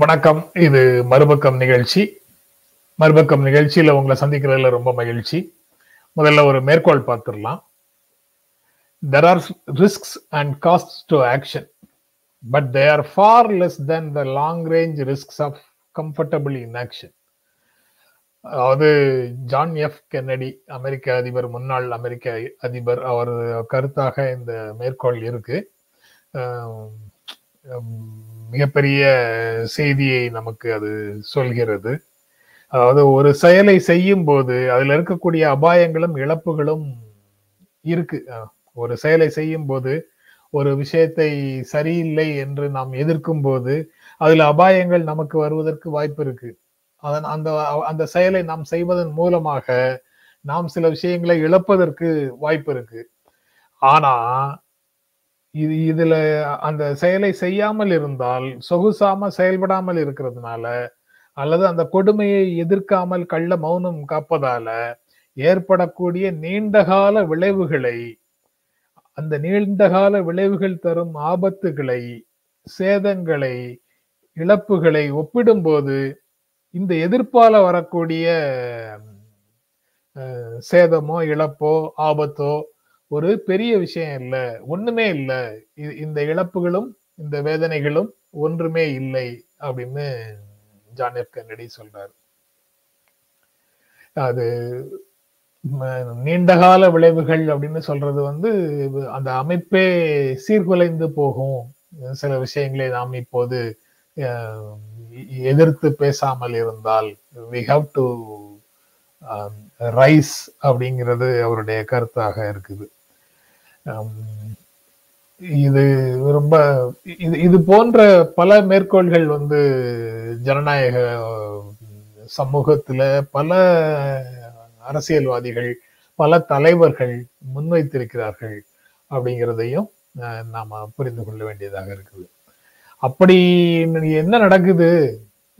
வணக்கம். இது மறுபக்கம் நிகழ்ச்சி. மறுபக்கம் நிகழ்ச்சியில உங்களை சந்திக்கிறதுல ரொம்ப மகிழ்ச்சி. முதல்ல ஒரு மேற்கோள் பார்த்துடலாம். There are risks and cost to action but they are far less than the long range risks of comfortable inaction அதாவது ஜான் எஃப் கென்னடி அமெரிக்க அதிபர் முன்னாள் அமெரிக்க அதிபர் அவர் கருத்தாக இந்த மேற்கோள் இருக்கு. மிகப்பெரிய செய்தியை நமக்கு அது சொல்கிறது. அதாவது ஒரு செயலை செய்யும் போது அதுல இருக்கக்கூடிய அபாயங்களும் இழப்புகளும் இருக்கு. ஒரு செயலை செய்யும் போது ஒரு விஷயத்தை சரியில்லை என்று நாம் எதிர்க்கும் போது அதுல அபாயங்கள் நமக்கு வருவதற்கு வாய்ப்பு இருக்கு. அதன் அந்த அந்த செயலை நாம் செய்வதன் மூலமாக நாம் சில விஷயங்களை இழப்பதற்கு வாய்ப்பு இருக்கு. ஆனா இது இதுல அந்த செயலை செய்யாமல் இருந்தால் சொகுசாம செயல்படாமல் இருக்கிறதுனால அல்லது அந்த கொடுமையை எதிர்க்காமல் கள்ள மௌனம் காப்பதால ஏற்படக்கூடிய நீண்டகால விளைவுகளை அந்த நீண்டகால விளைவுகள் தரும் ஆபத்துகளை சேதங்களை இழப்புகளை ஒப்பிடும்போது இந்த எதிர்ப்பால வரக்கூடிய சேதமோ இழப்போ ஆபத்தோ ஒரு பெரிய விஷயம் இல்லை ஒண்ணுமே இல்லை. இந்த இழப்புகளும் இந்த வேதனைகளும் ஒன்றுமே இல்லை அப்படின்னு ஜான் எஃப் கென்னடி சொல்றாரு. அது நீண்டகால விளைவுகள் அப்படின்னு சொல்றது வந்து அந்த அமைப்பே சீர்குலைந்து போகும். சில விஷயங்களை நாம் இப்போது எதிர்த்து பேசாமல் இருந்தால் வி ஹாவ் டு ரைஸ் அப்படிங்கிறது அவருடைய கருத்தாக இருக்குது. இது ரொம்ப இது இது போன்ற பல மேற்கோள்கள் வந்து ஜனநாயக சமூகத்துல பல அரசியல்வாதிகள் பல தலைவர்கள் முன்வைத்திருக்கிறார்கள் அப்படிங்கிறதையும் நாம புரிந்து கொள்ள வேண்டியதாக இருக்குது. அப்படி என்ன நடக்குது?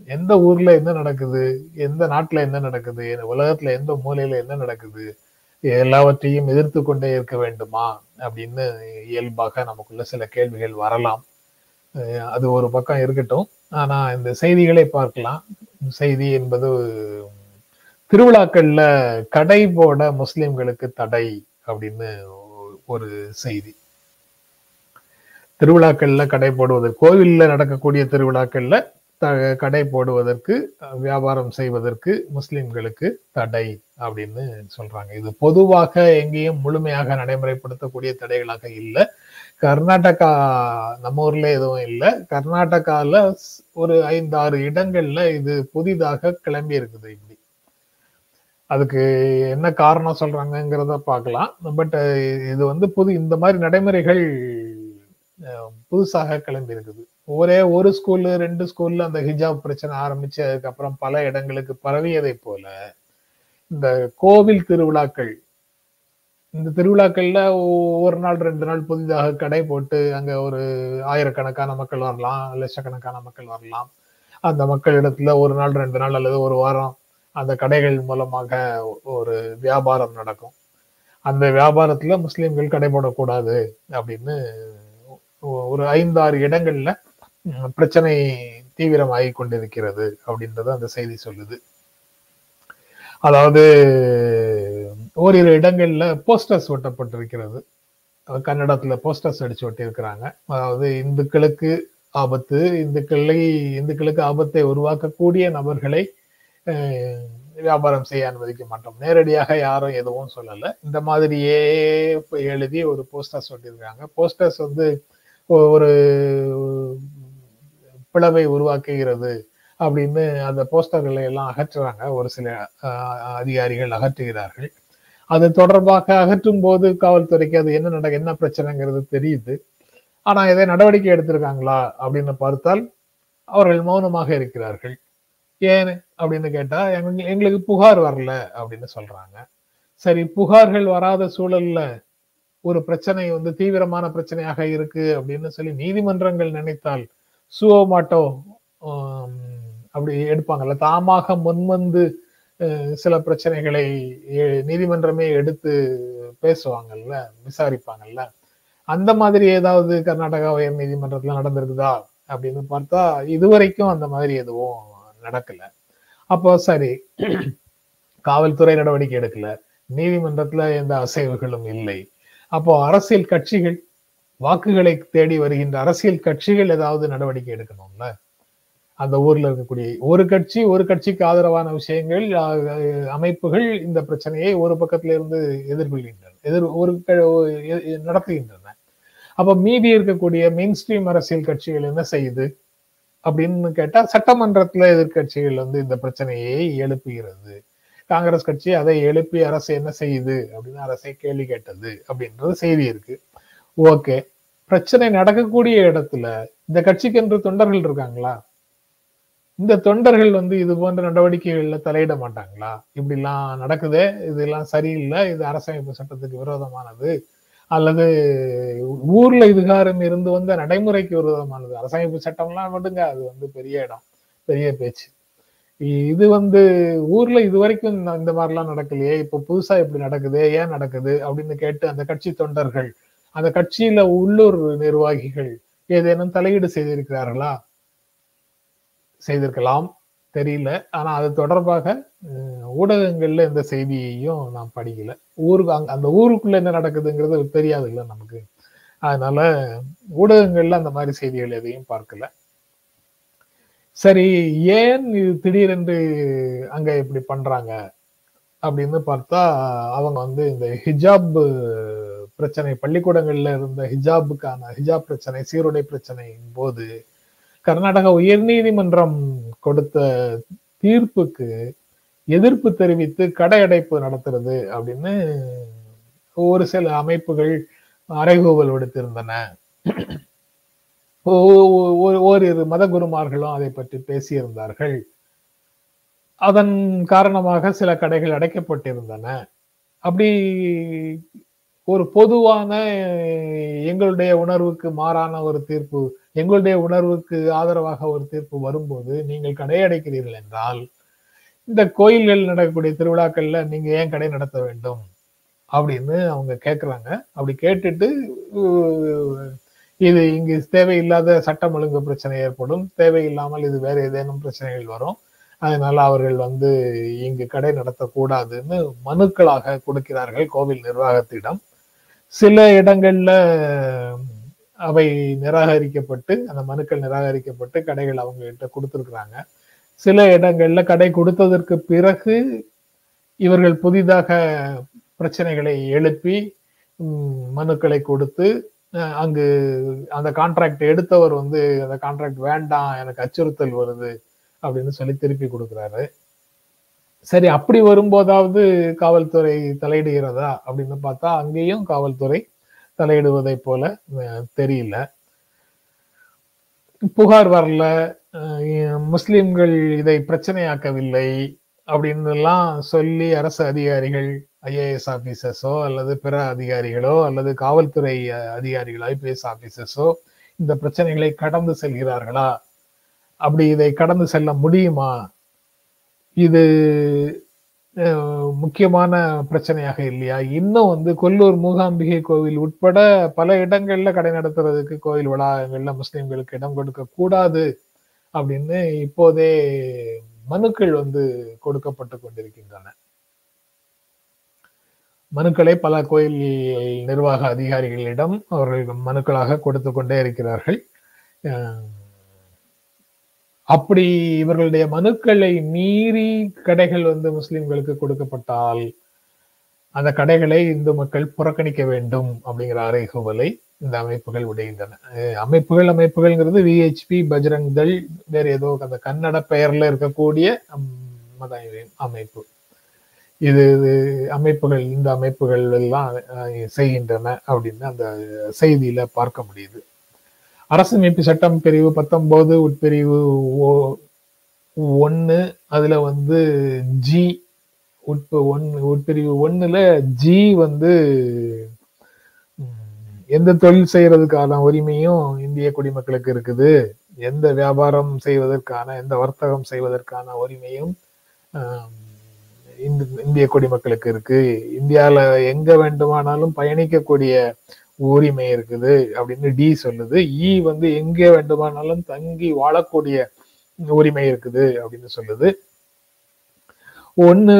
எந்த ஊர்ல என்ன நடக்குது? எந்த நாட்டுல என்ன நடக்குது? உலகத்துல எந்த மூலையில என்ன நடக்குது? எல்லாவற்றையும் எதிர்த்து கொண்டே இருக்க வேண்டுமா? அப்படின்னு இயல்பாக நமக்குள்ள சில கேள்விகள் வரலாம். அது ஒரு பக்கம் இருக்கட்டும். ஆனா இந்த செய்திகளை பார்க்கலாம். செய்தி என்பது திருவிழாக்கள்ல கடை போட முஸ்லிம்களுக்கு தடை அப்படின்னு ஒரு செய்தி. திருவிழாக்கள்ல கடை போடுவது கோவில்ல நடக்கக்கூடிய திருவிழாக்கள்ல கடை போடுவதற்கு வியாபாரம் செய்வதற்கு முஸ்லிம்களுக்கு தடை அப்படின்னு சொல்றாங்க. இது பொதுவாக எங்கேயும் முழுமையாக நடைமுறைப்படுத்தக்கூடிய தடைகளாக இல்லை. கர்நாடகா நம்ம ஊர்ல எதுவும் இல்லை. கர்நாடகால ஒரு ஐந்து ஆறு இடங்கள்ல இது புதிதாக கிளம்பி இருக்குது இப்படி. அதுக்கு என்ன காரணம் சொல்றாங்கிறத பார்க்கலாம். பட் இது வந்து புது இந்த மாதிரி நடைமுறைகள் புதுசாக கிளம்பி இருக்குது. ஒரே ஒரு ஸ்கூல்ல ரெண்டு ஸ்கூல்ல அந்த ஹிஜாப் பிரச்சனை ஆரம்பிச்சு அதுக்கப்புறம் பல இடங்களுக்கு பரவியதை போல இந்த கோவில் திருவிழாக்கள் இந்த திருவிழாக்கள்ல ஒரு நாள் ரெண்டு நாள் புதிதாக கடை போட்டு அங்க ஒரு ஆயிரக்கணக்கான மக்கள் வரலாம் லட்சக்கணக்கான மக்கள் வரலாம். அந்த மக்களிடத்துல ஒரு நாள் ரெண்டு நாள் அல்லது ஒரு வாரம் அந்த கடைகள் மூலமாக ஒரு வியாபாரம் நடக்கும். அந்த வியாபாரத்துல முஸ்லிம்கள் கடை போடக்கூடாது அப்படின்னு ஒரு ஐந்தாறு இடங்கள்ல பிரச்சனை தீவிரமாகி கொண்டிருக்கிறது அப்படின்றத அந்த செய்தி சொல்லுது. அதாவது ஓரிரு இடங்கள்ல போஸ்டர்ஸ் ஒட்டப்பட்டிருக்கிறது. கன்னடத்தில் போஸ்டர்ஸ் அடிச்சு ஒட்டியிருக்கிறாங்க. அதாவது இந்துக்களுக்கு ஆபத்து இந்துக்களை இந்துக்களுக்கு ஆபத்தை உருவாக்கக்கூடிய நபர்களை வியாபாரம் செய்ய அனுமதிக்க மாட்டோம். நேரடியாக யாரும் எதுவும் சொல்லலை. இந்த மாதிரியே எழுதி ஒரு போஸ்டர்ஸ் ஒட்டியிருக்காங்க போஸ்டர்ஸ் வந்து ஒரு பிளவை உருவாக்குகிறது அப்படின்னு அந்த போஸ்டர்களை எல்லாம் அகற்றுறாங்க. ஒரு சில அதிகாரிகள் அகற்றுகிறார்கள். அது தொடர்பாக அகற்றும் போது காவல்துறைக்கு அது என்ன நட என்ன பிரச்சனைங்கிறது தெரியுது. ஆனா எதை நடவடிக்கை எடுத்திருக்காங்களா அப்படின்னு பார்த்தால் அவர்கள் மௌனமாக இருக்கிறார்கள். ஏன் அப்படின்னு கேட்டா எங்களுக்கு புகார் வரல அப்படின்னு சொல்றாங்க. சரி புகார்கள் வராத சூழல்ல ஒரு பிரச்சனை வந்து தீவிரமான பிரச்சனையாக இருக்கு அப்படின்னு சொல்லி நீதிமன்றங்கள் நினைத்தால் சுவோ மாட்டோ um, அப்படி எடுப்பாங்கல்ல. தாமாக முன்வந்து சில பிரச்சனைகளை நீதிமன்றமே எடுத்து பேசுவாங்கல்ல விசாரிப்பாங்கல்ல. அந்த மாதிரி ஏதாவது கர்நாடகா உயர் நீதிமன்றத்துல நடந்திருக்குதா அப்படின்னு பார்த்தா இதுவரைக்கும் அந்த மாதிரி எதுவும் நடக்கல. அப்போ சரி காவல்துறை நடவடிக்கை எடுக்கல. நீதிமன்றத்துல எந்த அசைவுகளும் இல்லை. அப்போ அரசியல் கட்சிகள் வாக்குகளை தேடி வருகின்ற அரசியல் கட்சிகள் ஏதாவது நடவடிக்கை எடுக்கணும்ல? அந்த ஊர்ல இருக்கக்கூடிய ஒரு கட்சி ஒரு கட்சிக்கு ஆதரவான விஷயங்கள் அமைப்புகள் இந்த பிரச்சனையை ஒரு பக்கத்துல இருந்து எதிர்கொள்கின்றன எதிர் ஒரு நடத்துகின்றன. அப்ப மீதி இருக்கக்கூடிய மெயின் ஸ்ட்ரீம் அரசியல் கட்சிகள் என்ன செய்யுது? அப்படின்னு கேட்டா சட்டமன்றத்துல எதிர்க்கட்சிகள் வந்து இந்த பிரச்சனையை எழுப்புகிறது. காங்கிரஸ் கட்சி அதை எழுப்பி அரசு என்ன செய்யுது? அப்படின்னு அரசை கேள்வி கேட்டது அப்படின்றது செய்தி இருக்கு. ஓகே. பிரச்சனை நடக்கக்கூடிய இடத்துல இந்த கட்சிக்கு என்று தொண்டர்கள் இருக்காங்களா? இந்த தொண்டர்கள் வந்து இது போன்ற நடவடிக்கைகள்ல தலையிட மாட்டாங்களா? இப்படி எல்லாம் நடக்குதே இதெல்லாம் சரியில்லை இது அரசமைப்பு சட்டத்துக்கு விரோதமானது அல்லது ஊர்ல இதுகாரம் இருந்து வந்த நடைமுறைக்கு விரோதமானது அரசமைப்பு சட்டம்லாம் விடுங்க அது வந்து பெரிய இடம் பெரிய பேச்சு. இது வந்து ஊர்ல இது வரைக்கும் இந்த- இந்த மாதிரிலாம் நடக்கலையே இப்ப புதுசா இப்படி நடக்குது ஏன் நடக்குது அப்படின்னு கேட்டு அந்த கட்சி தொண்டர்கள் அந்த கட்சியில உள்ளூர் நிர்வாகிகள் ஏதேனும் தலையீடு செய்திருக்கிறார்களா? செய்திருக்கலாம். தெரியல. ஆனா அது தொடர்பாக ஊடகங்கள்ல இந்த செய்தியையும் நான் படிக்கல. ஊருக்கு அங்க- அந்த ஊருக்குள்ள என்ன நடக்குதுங்கிறது தெரியாது இல்லை நமக்கு. அதனால ஊடகங்கள்ல அந்த மாதிரி செய்திகள் எதையும் பார்க்கல. சரி ஏன் இது திடீரென்று அங்க இப்படி பண்றாங்க? அப்படின்னு பார்த்தா அவங்க வந்து இந்த ஹிஜாப் பிரச்சனை. பள்ளிக்கூடங்கள்ல இருந்த ஹிஜாபுக்கான ஹிஜாப் பிரச்சனை சீருடை பிரச்சனையின் போது கர்நாடக உயர்நீதிமன்றம் கொடுத்த தீர்ப்புக்கு எதிர்ப்பு தெரிவித்து கடையடைப்பு நடத்துறது அப்படின்னு ஒரு சில அமைப்புகள் அறைகூவல் விடுத்திருந்தன. ஓரிரு மத குருமார்களும் அதை பற்றி பேசியிருந்தார்கள். அதன் காரணமாக சில கடைகள் அடைக்கப்பட்டிருந்தன. அப்படி ஒரு பொதுவான எங்களுடைய உணர்வுக்கு மாறான ஒரு தீர்ப்பு எங்களுடைய உணர்வுக்கு ஆதரவாக ஒரு தீர்ப்பு வரும்போது நீங்கள் கடையடைக்கிறீர்கள் என்றால் இந்த கோயில்கள் நடக்கக்கூடிய திருவிழாக்கள்ல நீங்க ஏன் கடை நடத்த வேண்டும்? அப்படின்னு அவங்க கேட்குறாங்க அப்படி கேட்டுட்டு இது இங்கு தேவையில்லாத சட்டம் ஒழுங்கு பிரச்சனை ஏற்படும். தேவையில்லாமல் இது வேற ஏதேனும் பிரச்சனைகள் வரும். அதனால அவர்கள் வந்து இங்கு கடை நடத்தக்கூடாதுன்னு மனுக்களாக கொடுக்கிறார்கள் கோவில் நிர்வாகத்திடம். சில இடங்கள்ல அவை நிராகரிக்கப்பட்டு அந்த மனுக்கள் நிராகரிக்கப்பட்டு கடைகள் அவங்க கிட்ட கொடுத்துருக்குறாங்க. சில இடங்கள்ல கடை கொடுத்ததற்கு பிறகு இவர்கள் புதிதாக பிரச்சனைகளை எழுப்பி மனுக்களை கொடுத்து அங்கு அந்த கான்ட்ராக்ட் எடுத்தவர் வந்து அந்த கான்ட்ராக்ட் வேண்டாம் எனக்கு அச்சுறுத்தல் வருது அப்படின்னு சொல்லி திருப்பி கொடுக்குறாரு. சரி அப்படி வரும்போதாவது காவல்துறை தலையிடுகிறதா அப்படின்னு பார்த்தா அங்கேயும் காவல்துறை தலையிடுவதை போல தெரியல. புகார் வரல. முஸ்லிம்கள் இதை பிரச்சனையாக்கவில்லை அப்படின்னு எல்லாம் சொல்லி அரசு அதிகாரிகள் ஐஏஎஸ் ஆபீசர்ஸோ அல்லது பிற அதிகாரிகளோ அல்லது காவல்துறை அதிகாரிகள் ஐபிஎஸ் ஆபீசர்ஸோ இந்த பிரச்சனைகளை கடந்து செல்கிறார்களா? அப்படி இதை கடந்து செல்ல முடியுமா? இது அஹ், முக்கியமான பிரச்சனையாக இல்லையா? இன்னும் வந்து கொல்லூர் மூகாம்பிகை கோவில் உட்பட பல இடங்கள்ல கடை நடத்துறதுக்கு கோவில் வளாகங்கள்ல முஸ்லிம்களுக்கு இடம் கொடுக்க கூடாது அப்படின்னு இப்போதே மனுக்கள் வந்து கொடுக்கப்பட்டு கொண்டிருக்கின்றன. மனுக்களை பல கோயில் நிர்வாக அதிகாரிகளிடம் அவர்கள் மனுக்களாக கொடுத்து கொண்டே இருக்கிறார்கள். அப்படி இவர்களுடைய மனுக்களை மீறி கடைகள் வந்து முஸ்லிம்களுக்கு கொடுக்கப்பட்டால் அந்த கடைகளை இந்து மக்கள் புறக்கணிக்க வேண்டும் அப்படிங்கிற அறைகூவலை இந்த அமைப்புகள் உடைகின்றன அமைப்புகள் அமைப்புகள்ங்கிறது விஹெச்பி பஜ்ரங் தள் வேற ஏதோ அந்த கன்னட பெயர்ல இருக்கக்கூடிய மத அமைப்பு. இது இது அமைப்புகள் இந்த அமைப்புகள் எல்லாம் செய்கின்றன அப்படின்னு அந்த செய்தியில பார்க்க முடியுது. அரசமைப்பு சட்டம் பிரிவு பத்தொன்பது உட்பிரிவு ஒன்று ஒண்ணு அதுல வந்து ஜி உட்பு ஒன் உட்பிரிவு ஒண்ணுல ஜி வந்து எந்த தொழில் செய்யறதுக்கான உரிமையும் இந்திய குடிமக்களுக்கு இருக்குது. எந்த வியாபாரம் செய்வதற்கான எந்த வர்த்தகம் செய்வதற்கான உரிமையும் இந்த இந்திய குடிமக்களுக்கு இருக்கு. இந்தியாவில் எங்க வேண்டுமானாலும் பயணிக்கக்கூடிய உரிமை இருக்குது அப்படின்னு டி சொல்லுது. இ வந்து எங்கே வேண்டுமானாலும் தங்கி வாழக்கூடிய உரிமை இருக்குது அப்படின்னு சொல்லுது. ஒன்னு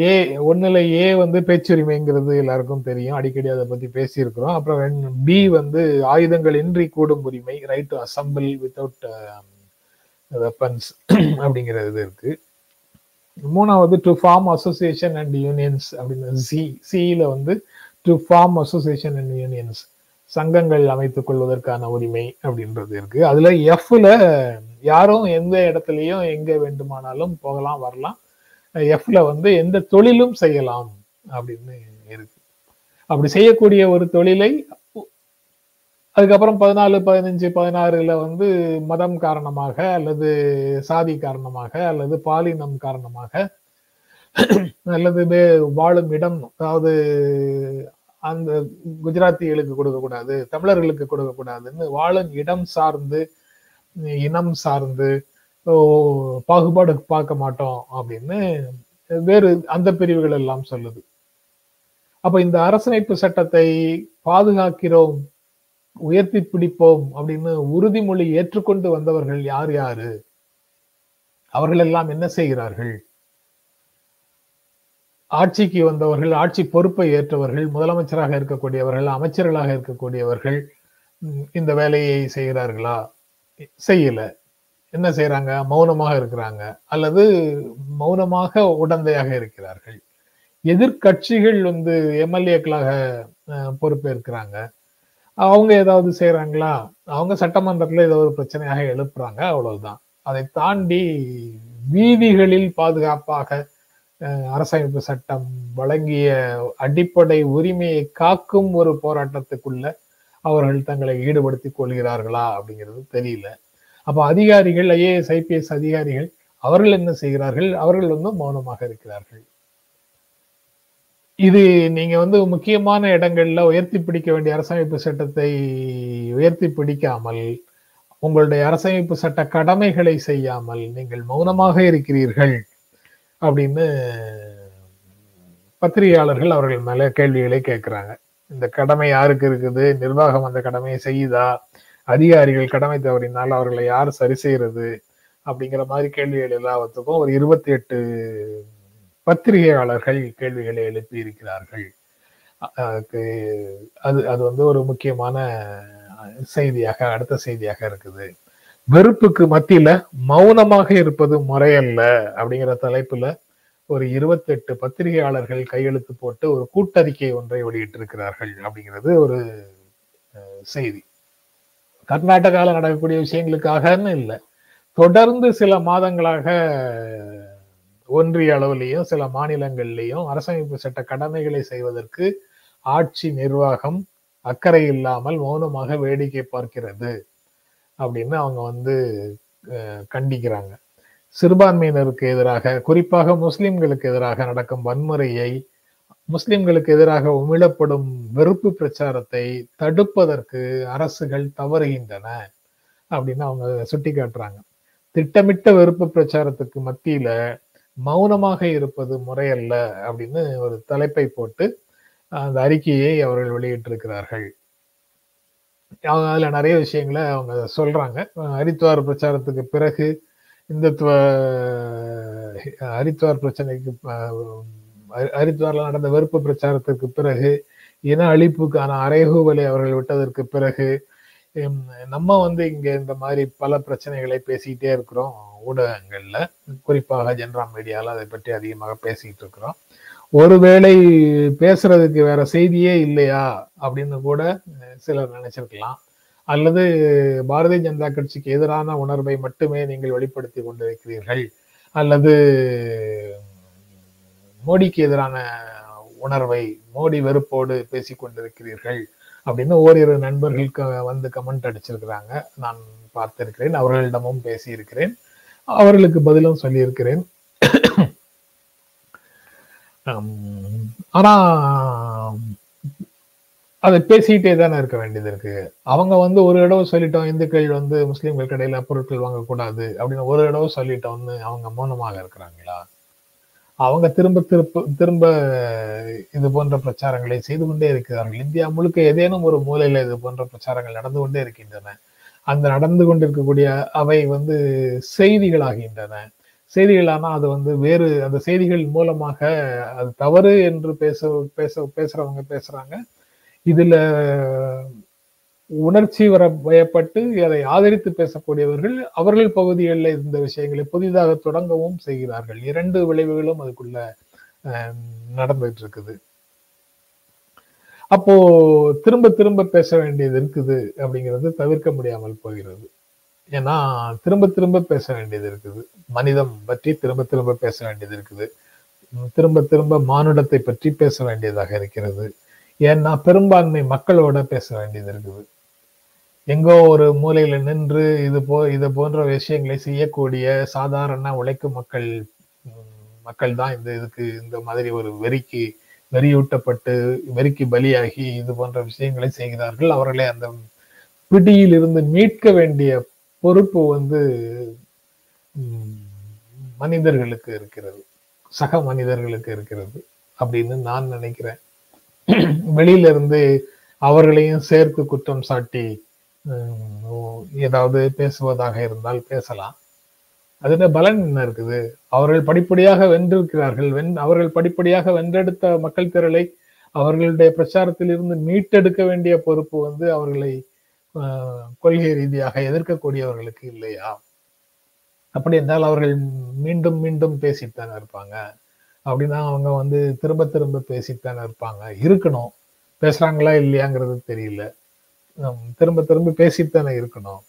ஏ ஒன்றுல ஏ வந்து பேச்சுரிமைங்கிறது எல்லாருக்கும் தெரியும். அடிக்கடி அதை பத்தி பேசியிருக்கிறோம். அப்புறம் பி வந்து ஆயுதங்கள் இன்றி கூடும் உரிமை right to assemble without weapons அப்படிங்கிறது இருக்கு. மூணாவது to form association and unions அப்படின்னு சி சியில வந்து to form association and unions சங்கங்கள் அமைத்துக் கொள்வதற்கான உரிமை அப்படின்றது இருக்கு. அதுல எஃப்ல யாரும் எந்த இடத்துலயும் எங்க வேண்டுமானாலும் போகலாம் வரலாம். எஃப்ல வந்து எந்த தொழிலும் செய்யலாம் அப்படின்னு இருக்கு. அப்படி செய்யக்கூடிய ஒரு தொழிலை அதுக்கப்புறம் பதினாலு பதினஞ்சு பதினாறுல வந்து மதம் காரணமாக அல்லது சாதி காரணமாக அல்லது பாலினம் காரணமாக அல்லது வாழும் இடம். அதாவது அந்த குஜராத்திகளுக்கு கொடுக்கக்கூடாது தமிழர்களுக்கு கொடுக்கக்கூடாதுன்னு வாழும் இடம் சார்ந்து இனம் சார்ந்து பாகுபாடு பார்க்க மாட்டோம் அப்படின்னு வேறு அந்த பிரிவுகள் எல்லாம் சொல்லுது. அப்ப இந்த அரசமைப்பு சட்டத்தை பாதுகாக்கிறோம் உயர்த்தி பிடிப்போம் அப்படின்னு உறுதிமொழி ஏற்றுக்கொண்டு வந்தவர்கள் யார் யாரு? அவர்கள் எல்லாம் என்ன செய்கிறார்கள்? ஆட்சிக்கு வந்தவர்கள் ஆட்சி பொறுப்பை ஏற்றவர்கள் முதலமைச்சராக இருக்கக்கூடியவர்கள் அமைச்சர்களாக இருக்கக்கூடியவர்கள் இந்த வேலையை செய்கிறார்களா? செய்யல. என்ன செய்யறாங்க மௌனமாக இருக்கிறாங்க. அல்லது மௌனமாக உடந்தையாக இருக்கிறார்கள். எதிர்கட்சிகள் வந்து எம்எல்ஏக்களாக பொறுப்பேற்கிறாங்க. அவங்க ஏதாவது செய்யறாங்களா அவங்க சட்டமன்றத்தில் ஏதோ ஒரு பிரச்சனையாக எழுப்புறாங்க. அவ்வளவுதான். அதை தாண்டி வீதிகளில் பாதுகாப்பாக அரசமைப்பு சட்டம் வழங்கிய அடிப்படை உரிமையை காக்கும் ஒரு போராட்டத்துக்குள்ள அவர்கள் தங்களை ஈடுபடுத்திக் கொள்கிறார்களா அப்படிங்கிறது தெரியல. அப்போ அதிகாரிகள் ஐஏஎஸ் ஐபிஎஸ் அதிகாரிகள் அவர்கள் என்ன செய்கிறார்கள்? அவர்கள் வந்து மௌனமாக இருக்கிறார்கள். இது நீங்க வந்து முக்கியமான இடங்கள்ல உயர்த்தி பிடிக்க வேண்டிய அரசமைப்பு சட்டத்தை உயர்த்தி பிடிக்காமல் உங்களுடைய அரசமைப்பு சட்ட கடமைகளை செய்யாமல் நீங்கள் மௌனமாக இருக்கிறீர்கள். அப்படின்னு பத்திரிகையாளர்கள் அவர்கள் மேல கேள்விகளை கேட்கிறாங்க இந்த கடமை யாருக்கு இருக்குது? நிர்வாகம் அந்த கடமையை செய்யுதா? அதிகாரிகள் கடமை தவறினால் அவர்களை யார் சரி செய்யறது? அப்படிங்கிற மாதிரி கேள்விகள் எல்லாத்துக்கும் ஒரு இருபத்தி எட்டு பத்திரிகையாளர்கள் கேள்விகளை எழுப்பி இருக்கிறார்கள். அது அது வந்து ஒரு முக்கியமான செய்தியாக அடுத்த செய்தியாக இருக்குது. வெறுப்புக்கு மத்தியில மௌனமாக இருப்பது முறையல்ல அப்படிங்கிற தலைப்புல ஒரு இருபத்தெட்டு பத்திரிகையாளர்கள் கையெழுத்து போட்டு ஒரு கூட்டறிக்கை ஒன்றை வெளியிட்டிருக்கிறார்கள் அப்படிங்கிறது ஒரு செய்தி. கர்நாடகாவில் நடக்கக்கூடிய விஷயங்களுக்காகன்னு இல்லை. தொடர்ந்து சில மாதங்களாக ஒன்றிய அளவுலையும் சில மாநிலங்கள்லையும் அரசமைப்பு சட்ட கடமைகளை செய்வதற்கு ஆட்சி நிர்வாகம் அக்கறை இல்லாமல் மௌனமாக வேடிக்கை பார்க்கிறது. அப்படின்னு அவங்க வந்து கண்டிக்கிறாங்க. சிறுபான்மையினருக்கு எதிராக குறிப்பாக முஸ்லிம்களுக்கு எதிராக நடக்கும் வன்முறையை முஸ்லிம்களுக்கு எதிராக உமிழப்படும் வெறுப்பு பிரச்சாரத்தை தடுப்பதற்கு அரசுகள் தவறுகின்றன அப்படின்னு அவங்க சுட்டி காட்டுறாங்க. திட்டமிட்ட வெறுப்பு பிரச்சாரத்துக்கு மத்தியில மௌனமாக இருப்பது முறையல்ல அப்படின்னு ஒரு தலைப்பை போட்டு அந்த அறிக்கையை அவர்கள் வெளியிட்டிருக்கிறார்கள். அதில் நிறைய விஷயங்களை அவங்க சொல்றாங்க. ஹரித்வார் பிரச்சாரத்துக்கு பிறகு இந்துத்துவ ஹரித்வார் பிரச்சனைக்கு ஹரித்வாரில் நடந்த வெறுப்பு பிரச்சாரத்திற்கு பிறகு இன அழிப்புக்கான அரைகூவலை அவர்கள் விட்டதற்கு பிறகு நம்ம வந்து இங்க இந்த மாதிரி பல பிரச்சனைகளை பேசிக்கிட்டே இருக்கிறோம் ஊடகங்கள்ல. குறிப்பாக ஜென்ரா மீடியால அதை பற்றி அதிகமாக பேசிக்கிட்டு இருக்கிறோம். ஒருவேளை பேசுறதுக்கு வேற செய்தியே இல்லையா? அப்படின்னு கூட சிலர் நினைச்சிருக்கலாம். அல்லது பாரதிய ஜனதா கட்சிக்கு எதிரான உணர்வை மட்டுமே நீங்கள் வெளிப்படுத்தி கொண்டிருக்கிறீர்கள். அல்லது மோடிக்கு எதிரான உணர்வை மோடி வெறுப்போடு பேசி கொண்டிருக்கிறீர்கள் அப்படின்னு ஓரிரு நண்பர்களுக்கு வந்து கமெண்ட் அடிச்சிருக்கிறாங்க. நான் பார்த்திருக்கிறேன் அவர்களிடமும் பேசியிருக்கிறேன். அவர்களுக்கு பதிலும் சொல்லியிருக்கிறேன். ஆனா அதை பேசிக்கிட்டே தானே இருக்க வேண்டியது இருக்கு. அவங்க வந்து ஒரு தடவை சொல்லிட்டோம் இந்துக்கள் வந்து முஸ்லீம்கள் கடையில பொருட்கள் வாங்கக்கூடாது அப்படின்னு ஒரு தடவை சொல்லிட்டோம்னு அவங்க மௌனமாக இருக்கிறாங்களா? அவங்க திரும்ப திருப்ப திரும்ப இது போன்ற பிரச்சாரங்களை செய்து கொண்டே இருக்கிறார்கள். இந்தியா முழுக்க ஏதேனும் ஒரு மூலையில இது போன்ற பிரச்சாரங்கள் நடந்து கொண்டே இருக்கின்றன. அந்த நடந்து கொண்டிருக்கக்கூடிய அவை வந்து செய்திகளாகின்றன. செய்திகளானா அது வந்து வேறு அந்த செய்திகள் மூலமாக அது தவறு என்று பேச பேச பேசுறவங்க பேசுறாங்க. இதுல உணர்ச்சி வர பயப்பட்டு அதை ஆதரித்து பேசக்கூடியவர்கள் அவர்கள் பகுதிகளில் இந்த விஷயங்களை புதிதாக தொடங்கவும் செய்கிறார்கள். இரண்டு விளைவுகளும் அதுக்குள்ள நடந்துட்டு இருக்குது அப்போ திரும்ப திரும்ப பேச வேண்டியது இருக்குது அப்படிங்கிறது தவிர்க்க முடியாமல் போகிறது. ஏன்னா திரும்ப திரும்ப பேச வேண்டியது இருக்குது. மனிதம் பற்றி திரும்ப திரும்ப பேச வேண்டியது இருக்குது. திரும்ப திரும்ப மானுடத்தை பற்றி பேச வேண்டியதாக இருக்கிறது. ஏன்னா பெரும்பான்மை மக்களோட பேச வேண்டியது இருக்குது. எங்கோ ஒரு மூலையில நின்று இது போ இது போன்ற விஷயங்களை செய்யக்கூடிய சாதாரண உழைக்கும் மக்கள் மக்கள் தான் இந்த இதுக்கு இந்த மாதிரி ஒரு வெறிக்கு வெறியூட்டப்பட்டு வெறிக்கு பலியாகி இது போன்ற விஷயங்களை செய்கிறார்கள். அவர்களை அந்த பிடியில் இருந்து மீட்க வேண்டிய பொறுப்பு வந்து மனிதர்களுக்கு இருக்கிறது. சக மனிதர்களுக்கு இருக்கிறது அப்படின்னு நான் நினைக்கிறேன். வெளியில இருந்து அவர்களையும் சேர்த்து குற்றம் சாட்டி ஏதாவது பேசுவதாக இருந்தால் பேசலாம். அதுல பலன் என்ன இருக்குது? அவர்கள் படிப்படியாக வென்றிருக்கிறார்கள். வென் அவர்கள் படிப்படியாக வென்றெடுத்த மக்கள் திரளை அவர்களுடைய பிரச்சாரத்தில் இருந்து மீட்டெடுக்க வேண்டிய பொறுப்பு வந்து அவர்களை கொள்கை ரீதியாக எதிர்க்கக்கூடியவர்களுக்கு இல்லையா? அப்படி என்றால் அவர்கள் மீண்டும் மீண்டும் பேசித்தானே இருப்பாங்க. அப்படின்னா அவங்க வந்து திரும்ப திரும்ப பேசித்தானே இருப்பாங்க. இருக்கணும். பேசுறாங்களா இல்லையாங்கிறது தெரியல. திரும்ப திரும்ப பேசித்தானே இருக்கணும்.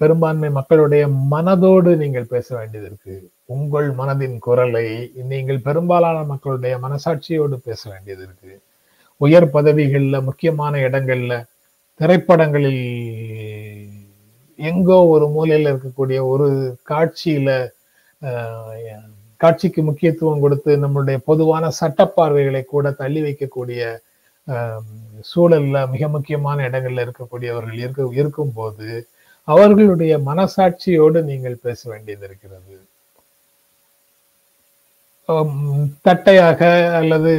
பெரும்பான்மை மக்களுடைய மனதோடு நீங்கள் பேச வேண்டியது இருக்கு. உங்கள் மனதின் குரலை நீங்கள் பெரும்பாலான மக்களுடைய மனசாட்சியோடு பேச வேண்டியது இருக்கு. உயர் பதவிகளில் முக்கியமான இடங்கள்ல திரைப்படங்களில் எங்கோ ஒரு மூலையில இருக்கக்கூடிய ஒரு காட்சியில காட்சிக்கு முக்கியத்துவம் கொடுத்து நம்மளுடைய பொதுவான சட்டப்பார்வைகளை கூட தள்ளி வைக்கக்கூடிய சூழல்ல மிக முக்கியமான இடங்கள்ல இருக்கக்கூடியவர்கள் இருக்க இருக்கும்போது அவர்களுடைய மனசாட்சியோடு நீங்கள் பேச வேண்டியது இருக்கிறது தட்டையாக அல்லது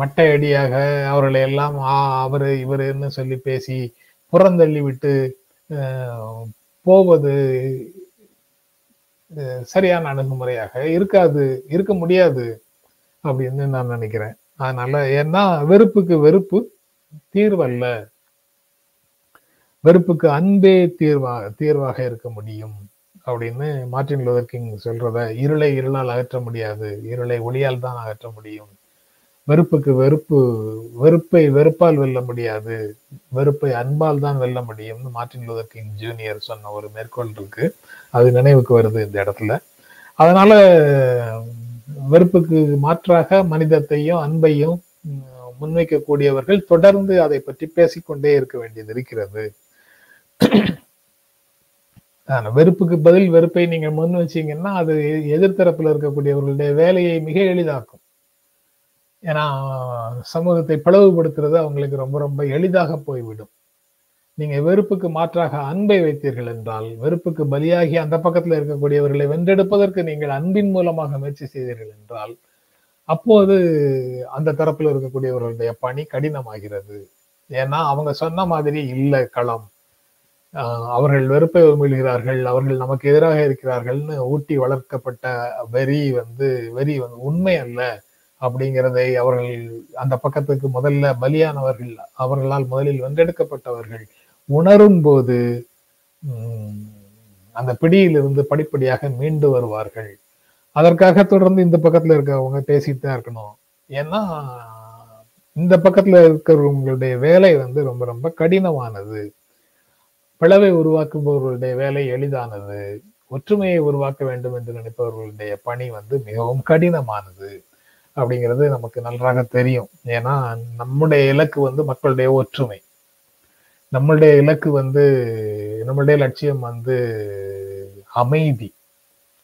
மட்டை அடியாக அவர்களை எல்லாம் அவரு இவருன்னு சொல்லி பேசி புறந்தள்ளி விட்டு போவது சரியான அணுகுமுறையாக இருக்காது இருக்க முடியாது அப்படின்னு நான் நினைக்கிறேன். அதனால ஏன்னா வெறுப்புக்கு வெறுப்பு தீர்வல்ல. வெறுப்புக்கு அன்பே தீர்வா தீர்வாக இருக்க முடியும் அப்படின்னு மார்டின் லூதர் கிங் சொல்றத இருளை இருளால் அகற்ற முடியாது இருளை ஒளியால் தான் அகற்ற முடியும் வெறுப்புக்கு வெறுப்பு வெறுப்பை வெறுப்பால் வெல்ல முடியாது. வெறுப்பை அன்பால் தான் வெல்ல முடியும்னு மார்டின் லூதர் கிங் ஜூனியர் சொன்ன ஒரு மேற்கோள் இருக்கு. அது நினைவுக்கு வருது இந்த இடத்துல. அதனால வெறுப்புக்கு மாற்றாக மனிதத்தையும் அன்பையும் முன்வைக்கக்கூடியவர்கள் தொடர்ந்து அதை பற்றி பேசிக்கொண்டே இருக்க வேண்டியது இருக்கிறது. வெறுப்புக்கு பதில் வெறுப்பை நீங்க முன் வச்சீங்கன்னா அது எதிர்த்தரப்புல இருக்கக்கூடியவர்களுடைய வேலையை மிக எளிதாக்கும். ஏன்னா சமூகத்தை பிளவுபடுத்துறது அவங்களுக்கு ரொம்ப ரொம்ப எளிதாக போய்விடும். நீங்க வெறுப்புக்கு மாற்றாக அன்பை வைத்தீர்கள் என்றால் வெறுப்புக்கு பலியாகி அந்த பக்கத்துல இருக்கக்கூடியவர்களை வென்றெடுப்பதற்கு நீங்கள் அன்பின் மூலமாக முயற்சி செய்தீர்கள் என்றால் அப்போது அந்த தரப்பில் இருக்கக்கூடியவர்களுடைய பணி கடினமாகிறது. ஏன்னா அவங்க சொன்ன மாதிரி இல்லை களம். அவர்கள் வெறுப்பை உமிழ்கிறார்கள் அவர்கள் நமக்கு எதிராக இருக்கிறார்கள்னு ஊட்டி வளர்க்கப்பட்ட வெறி வந்து வெறி வந்து உண்மை அல்ல. அப்படிங்கிறதை அவர்கள் அந்த பக்கத்துக்கு முதல்ல பலியானவர்கள் அவர்களால் முதலில் வென்றெடுக்கப்பட்டவர்கள் உணரும் போது அந்த பிடியிலிருந்து படிப்படியாக மீண்டு வருவார்கள். அதற்காக தொடர்ந்து இந்த பக்கத்துல இருக்கிறவங்க பேசிட்டு தான் இருக்கணும். ஏன்னா இந்த பக்கத்துல இருக்கிறவங்களுடைய வேலை வந்து ரொம்ப ரொம்ப கடினமானது. பிளவை உருவாக்குபவர்களுடைய வேலை எளிதானது. ஒற்றுமையை உருவாக்க வேண்டும் என்று நினைப்பவர்களுடைய பணி வந்து மிகவும் கடினமானது. அப்படிங்கிறது நமக்கு நன்றாக தெரியும். ஏன்னா நம்முடைய இலக்கு வந்து மக்களுடைய ஒற்றுமை. நம்மளுடைய இலக்கு வந்து நம்மளுடைய லட்சியம் வந்து அமைதி.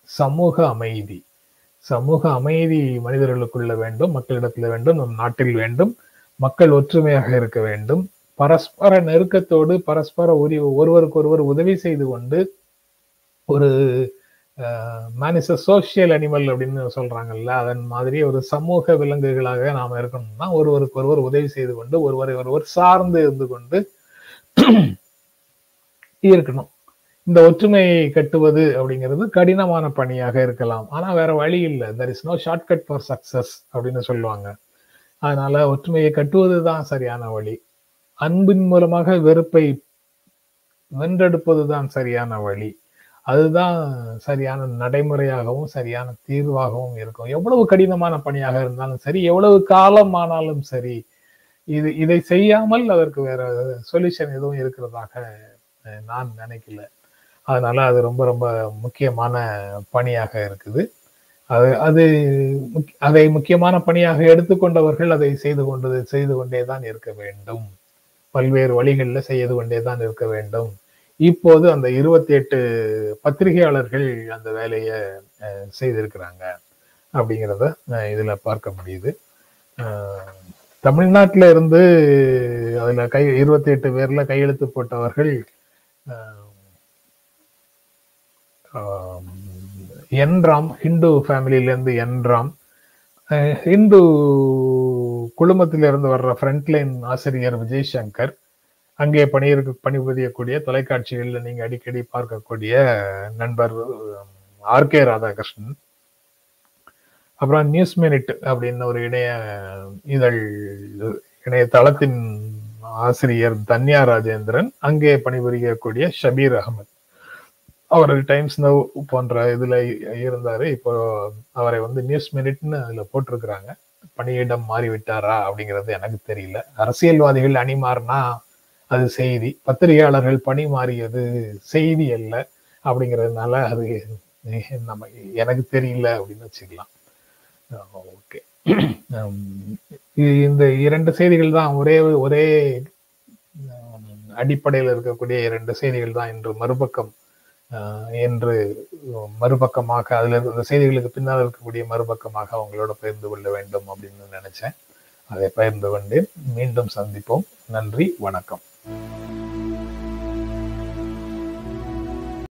சமூக அமைதி. சமூக அமைதி மனிதர்களுக்குள்ள வேண்டும் மக்களிடத்துல வேண்டும் நம் நாட்டில் வேண்டும். மக்கள் ஒற்றுமையாக இருக்க வேண்டும். பரஸ்பர நெருக்கத்தோடு பரஸ்பர உரி ஒருவருக்கு ஒருவர் உதவி செய்து கொண்டு ஒரு man is a social animal அப்படின்னு சொல்றாங்கல்ல அதன் மாதிரி ஒரு சமூக விலங்குகளாக நாம் இருக்கணும்னா ஒருவருக்கு ஒருவர் உதவி செய்து கொண்டு ஒருவரை ஒருவர் சார்ந்து இருந்து கொண்டு இருக்கணும். இந்த ஒற்றுமையை கட்டுவது அப்படிங்கிறது கடினமான பணியாக இருக்கலாம். ஆனா வேற வழி இல்லை. There is no shortcut for success அப்படின்னு சொல்லுவாங்க. அதனால ஒற்றுமையை கட்டுவது தான் சரியான வழி. அன்பின் மூலமாக வெறுப்பை வென்றெடுப்பது தான் சரியான வழி. அதுதான் சரியான நடைமுறையாகவும் சரியான தீர்வாகவும் இருக்கும். எவ்வளவு கடினமான பணியாக இருந்தாலும் சரி எவ்வளவு காலம் ஆனாலும் சரி இது இதை செய்யாமல் அதற்கு வேற சொல்யூஷன் எதுவும் இருக்கிறதாக நான் நினைக்கல. அதனால அது ரொம்ப ரொம்ப முக்கியமான பணியாக இருக்குது. அது அது அதை முக்கியமான பணியாக எடுத்துக்கொண்டவர்கள் அதை செய்து கொண்டு செய்து கொண்டே தான் இருக்க வேண்டும். பல்வேறு வழிகளில் செய்து கொண்டே தான் இருக்க வேண்டும். இப்போது அந்த இருபத்தி எட்டு பத்திரிகையாளர்கள் அந்த வேலையை செய்திருக்கிறாங்க அப்படிங்கிறத இதில் பார்க்க முடியுது. தமிழ்நாட்டில் இருந்து அதில் கை இருபத்தி எட்டு பேரில் கையெழுத்து போட்டவர்கள் என்ராம் ஹிந்து ஃபேமிலியிலேருந்து என்ராம் ஹிந்து குழுமத்திலிருந்து வர்ற ஃப்ரண்ட்லைன் ஆசிரியர் விஜய் சங்கர். அங்கே பணியிருக்கு பணிபுரியக்கூடிய தொலைக்காட்சிகளில் நீங்க அடிக்கடி பார்க்கக்கூடிய நண்பர் ஆர் கே ராதாகிருஷ்ணன். அப்புறம் நியூஸ் மினிட் அப்படின்னு ஒரு இணைய இதழ் இணையதளத்தின் ஆசிரியர் தன்யா ராஜேந்திரன் அங்கே பணிபுரியக்கூடிய ஷபீர் அகமது. அவர் டைம்ஸ் நவ் போன்ற இதுல இருந்தாரு. இப்போ அவரை வந்து நியூஸ் மினிட்னு அதுல போட்டிருக்கிறாங்க. பணியிடம் மாறிவிட்டாரா அப்படிங்கிறது எனக்கு தெரியல. அரசியல்வாதிகள் அணி மாறினா அது செய்தி. பத்திரிகையாளர்கள் பணி மாறியது செய்தி அல்ல அப்படிங்கிறதுனால அது நம்ம எனக்கு தெரியல அப்படின்னு வச்சுக்கலாம். ஓகே. இந்த இரண்டு செய்திகள் தான் ஒரே ஒரே அடிப்படையில் இருக்கக்கூடிய இரண்டு செய்திகள் தான் இன்று மறுபக்கம் என்று மறுபக்கமாக அதுல இருக்க செய்திகளுக்கு பின்னால் இருக்கக்கூடிய மறுபக்கமாக அவங்களோட பகிர்ந்து கொள்ள வேண்டும் அப்படின்னு நினைச்சேன். அதை பகிர்ந்து கொண்டு மீண்டும் சந்திப்போம். நன்றி. வணக்கம். Thank you.